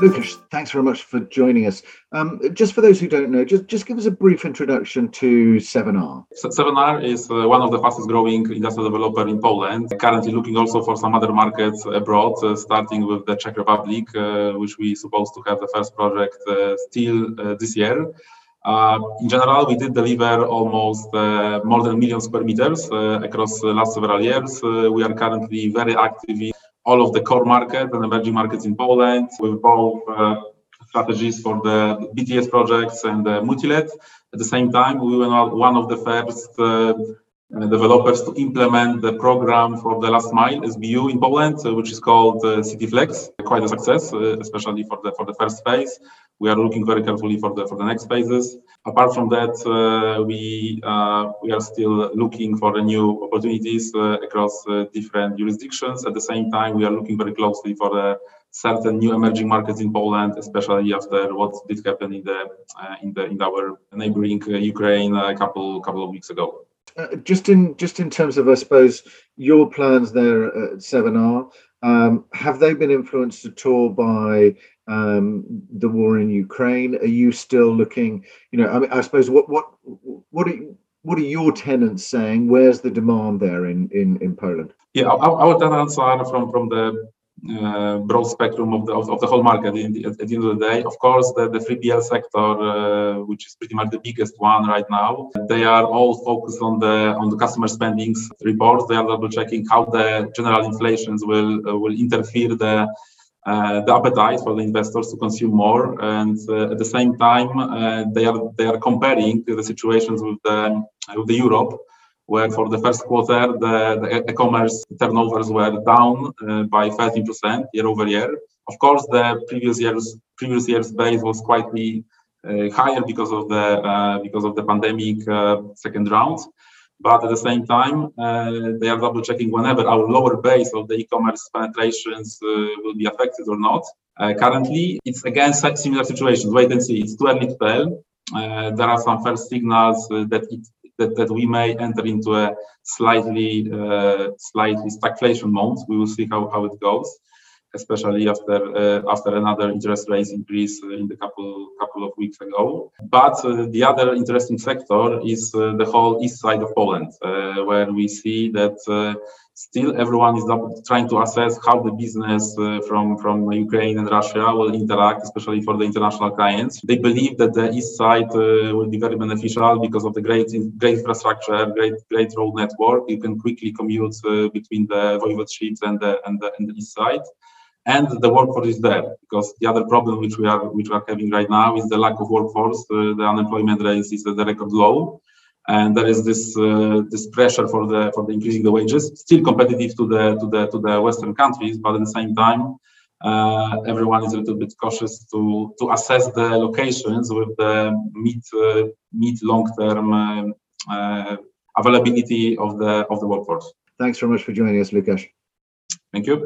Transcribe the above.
Lucas, thanks very much for joining us. Um, just for those who don't know, just, just give us a brief introduction to 7R. 7R is uh, one of the fastest growing industrial developer in Poland, currently looking also for some other markets abroad, uh, starting with the Czech Republic, uh, which we supposed to have the first project uh, still uh, this year. Uh, in general, we did deliver almost more than a million square meters across the last several years. we are currently very active in all of the core markets and emerging markets in Poland with both strategies for the BTS projects and the multi-let. At the same time, we were one of the first uh, developers to implement the program for the last mile SBU in Poland, uh, which is called uh, CityFlex. Quite a success, uh, especially for the for the first phase. We are looking very carefully for the for the next phases. Apart from that, uh, we uh, we are still looking for the new opportunities uh, across different jurisdictions. At the same time, we are looking very closely for the certain new emerging markets in Poland, especially after what did happen in the uh, in the in our neighboring uh, Ukraine a couple couple of weeks ago. Uh, just in just in terms of, I suppose, your plans there at 7R, um, have they been influenced at all by um, the war in Ukraine? Are you still looking? You know, I mean, I suppose what what what are you, what are your tenants saying? Where's the demand there in in in Poland? Yeah, our, our tenants are from from the uh, broad spectrum of the of, of the whole market the, at, the end of the day. Of course, the, the 3PL sector, uh, which is pretty much the biggest one right now, they are all focused on the on the customer spendings reports. They are double checking how the general inflations will uh, will interfere the uh, the appetite for the investors to consume more, and uh, at the same time, uh, they are they are comparing the situations with the with the Europe where for the first quarter, the, e-commerce turnovers were down uh, by 13% year over year. Of course, the previous year's previous year's base was quite uh, higher because of the uh, because of the pandemic uh, second round. But at the same time, uh, they are double checking whenever our lower base of the e-commerce penetrations uh, will be affected or not. currently, it's again similar situations. Wait and see. It's too early to tell. there are some first signals that it that, that we may enter into a slightly uh, slightly stagflation mode. We will see how, how it goes, especially after uh, after another interest rate increase in the couple couple of weeks ago. But uh, the other interesting sector is uh, the whole east side of Poland, uh, where we see that uh, still everyone is trying to assess how the business uh, from from Ukraine and Russia will interact, especially for the international clients. They believe that the east side uh, will be very beneficial because of the great great infrastructure, great great road network. You can quickly commute uh, between the voivodeships and the and the, and the east side and the workforce is there because the other problem which we are which we are having right now is the lack of workforce uh, the unemployment rate is at the record low and there is this uh, this pressure for the for the increasing the wages. Still competitive to the to the to the western countries but at the same time uh, everyone is a little bit cautious to to assess the locations with the mid uh, mid long term uh, uh, availability of the of the workforce. Thanks very much for joining us Lukasz. Thank you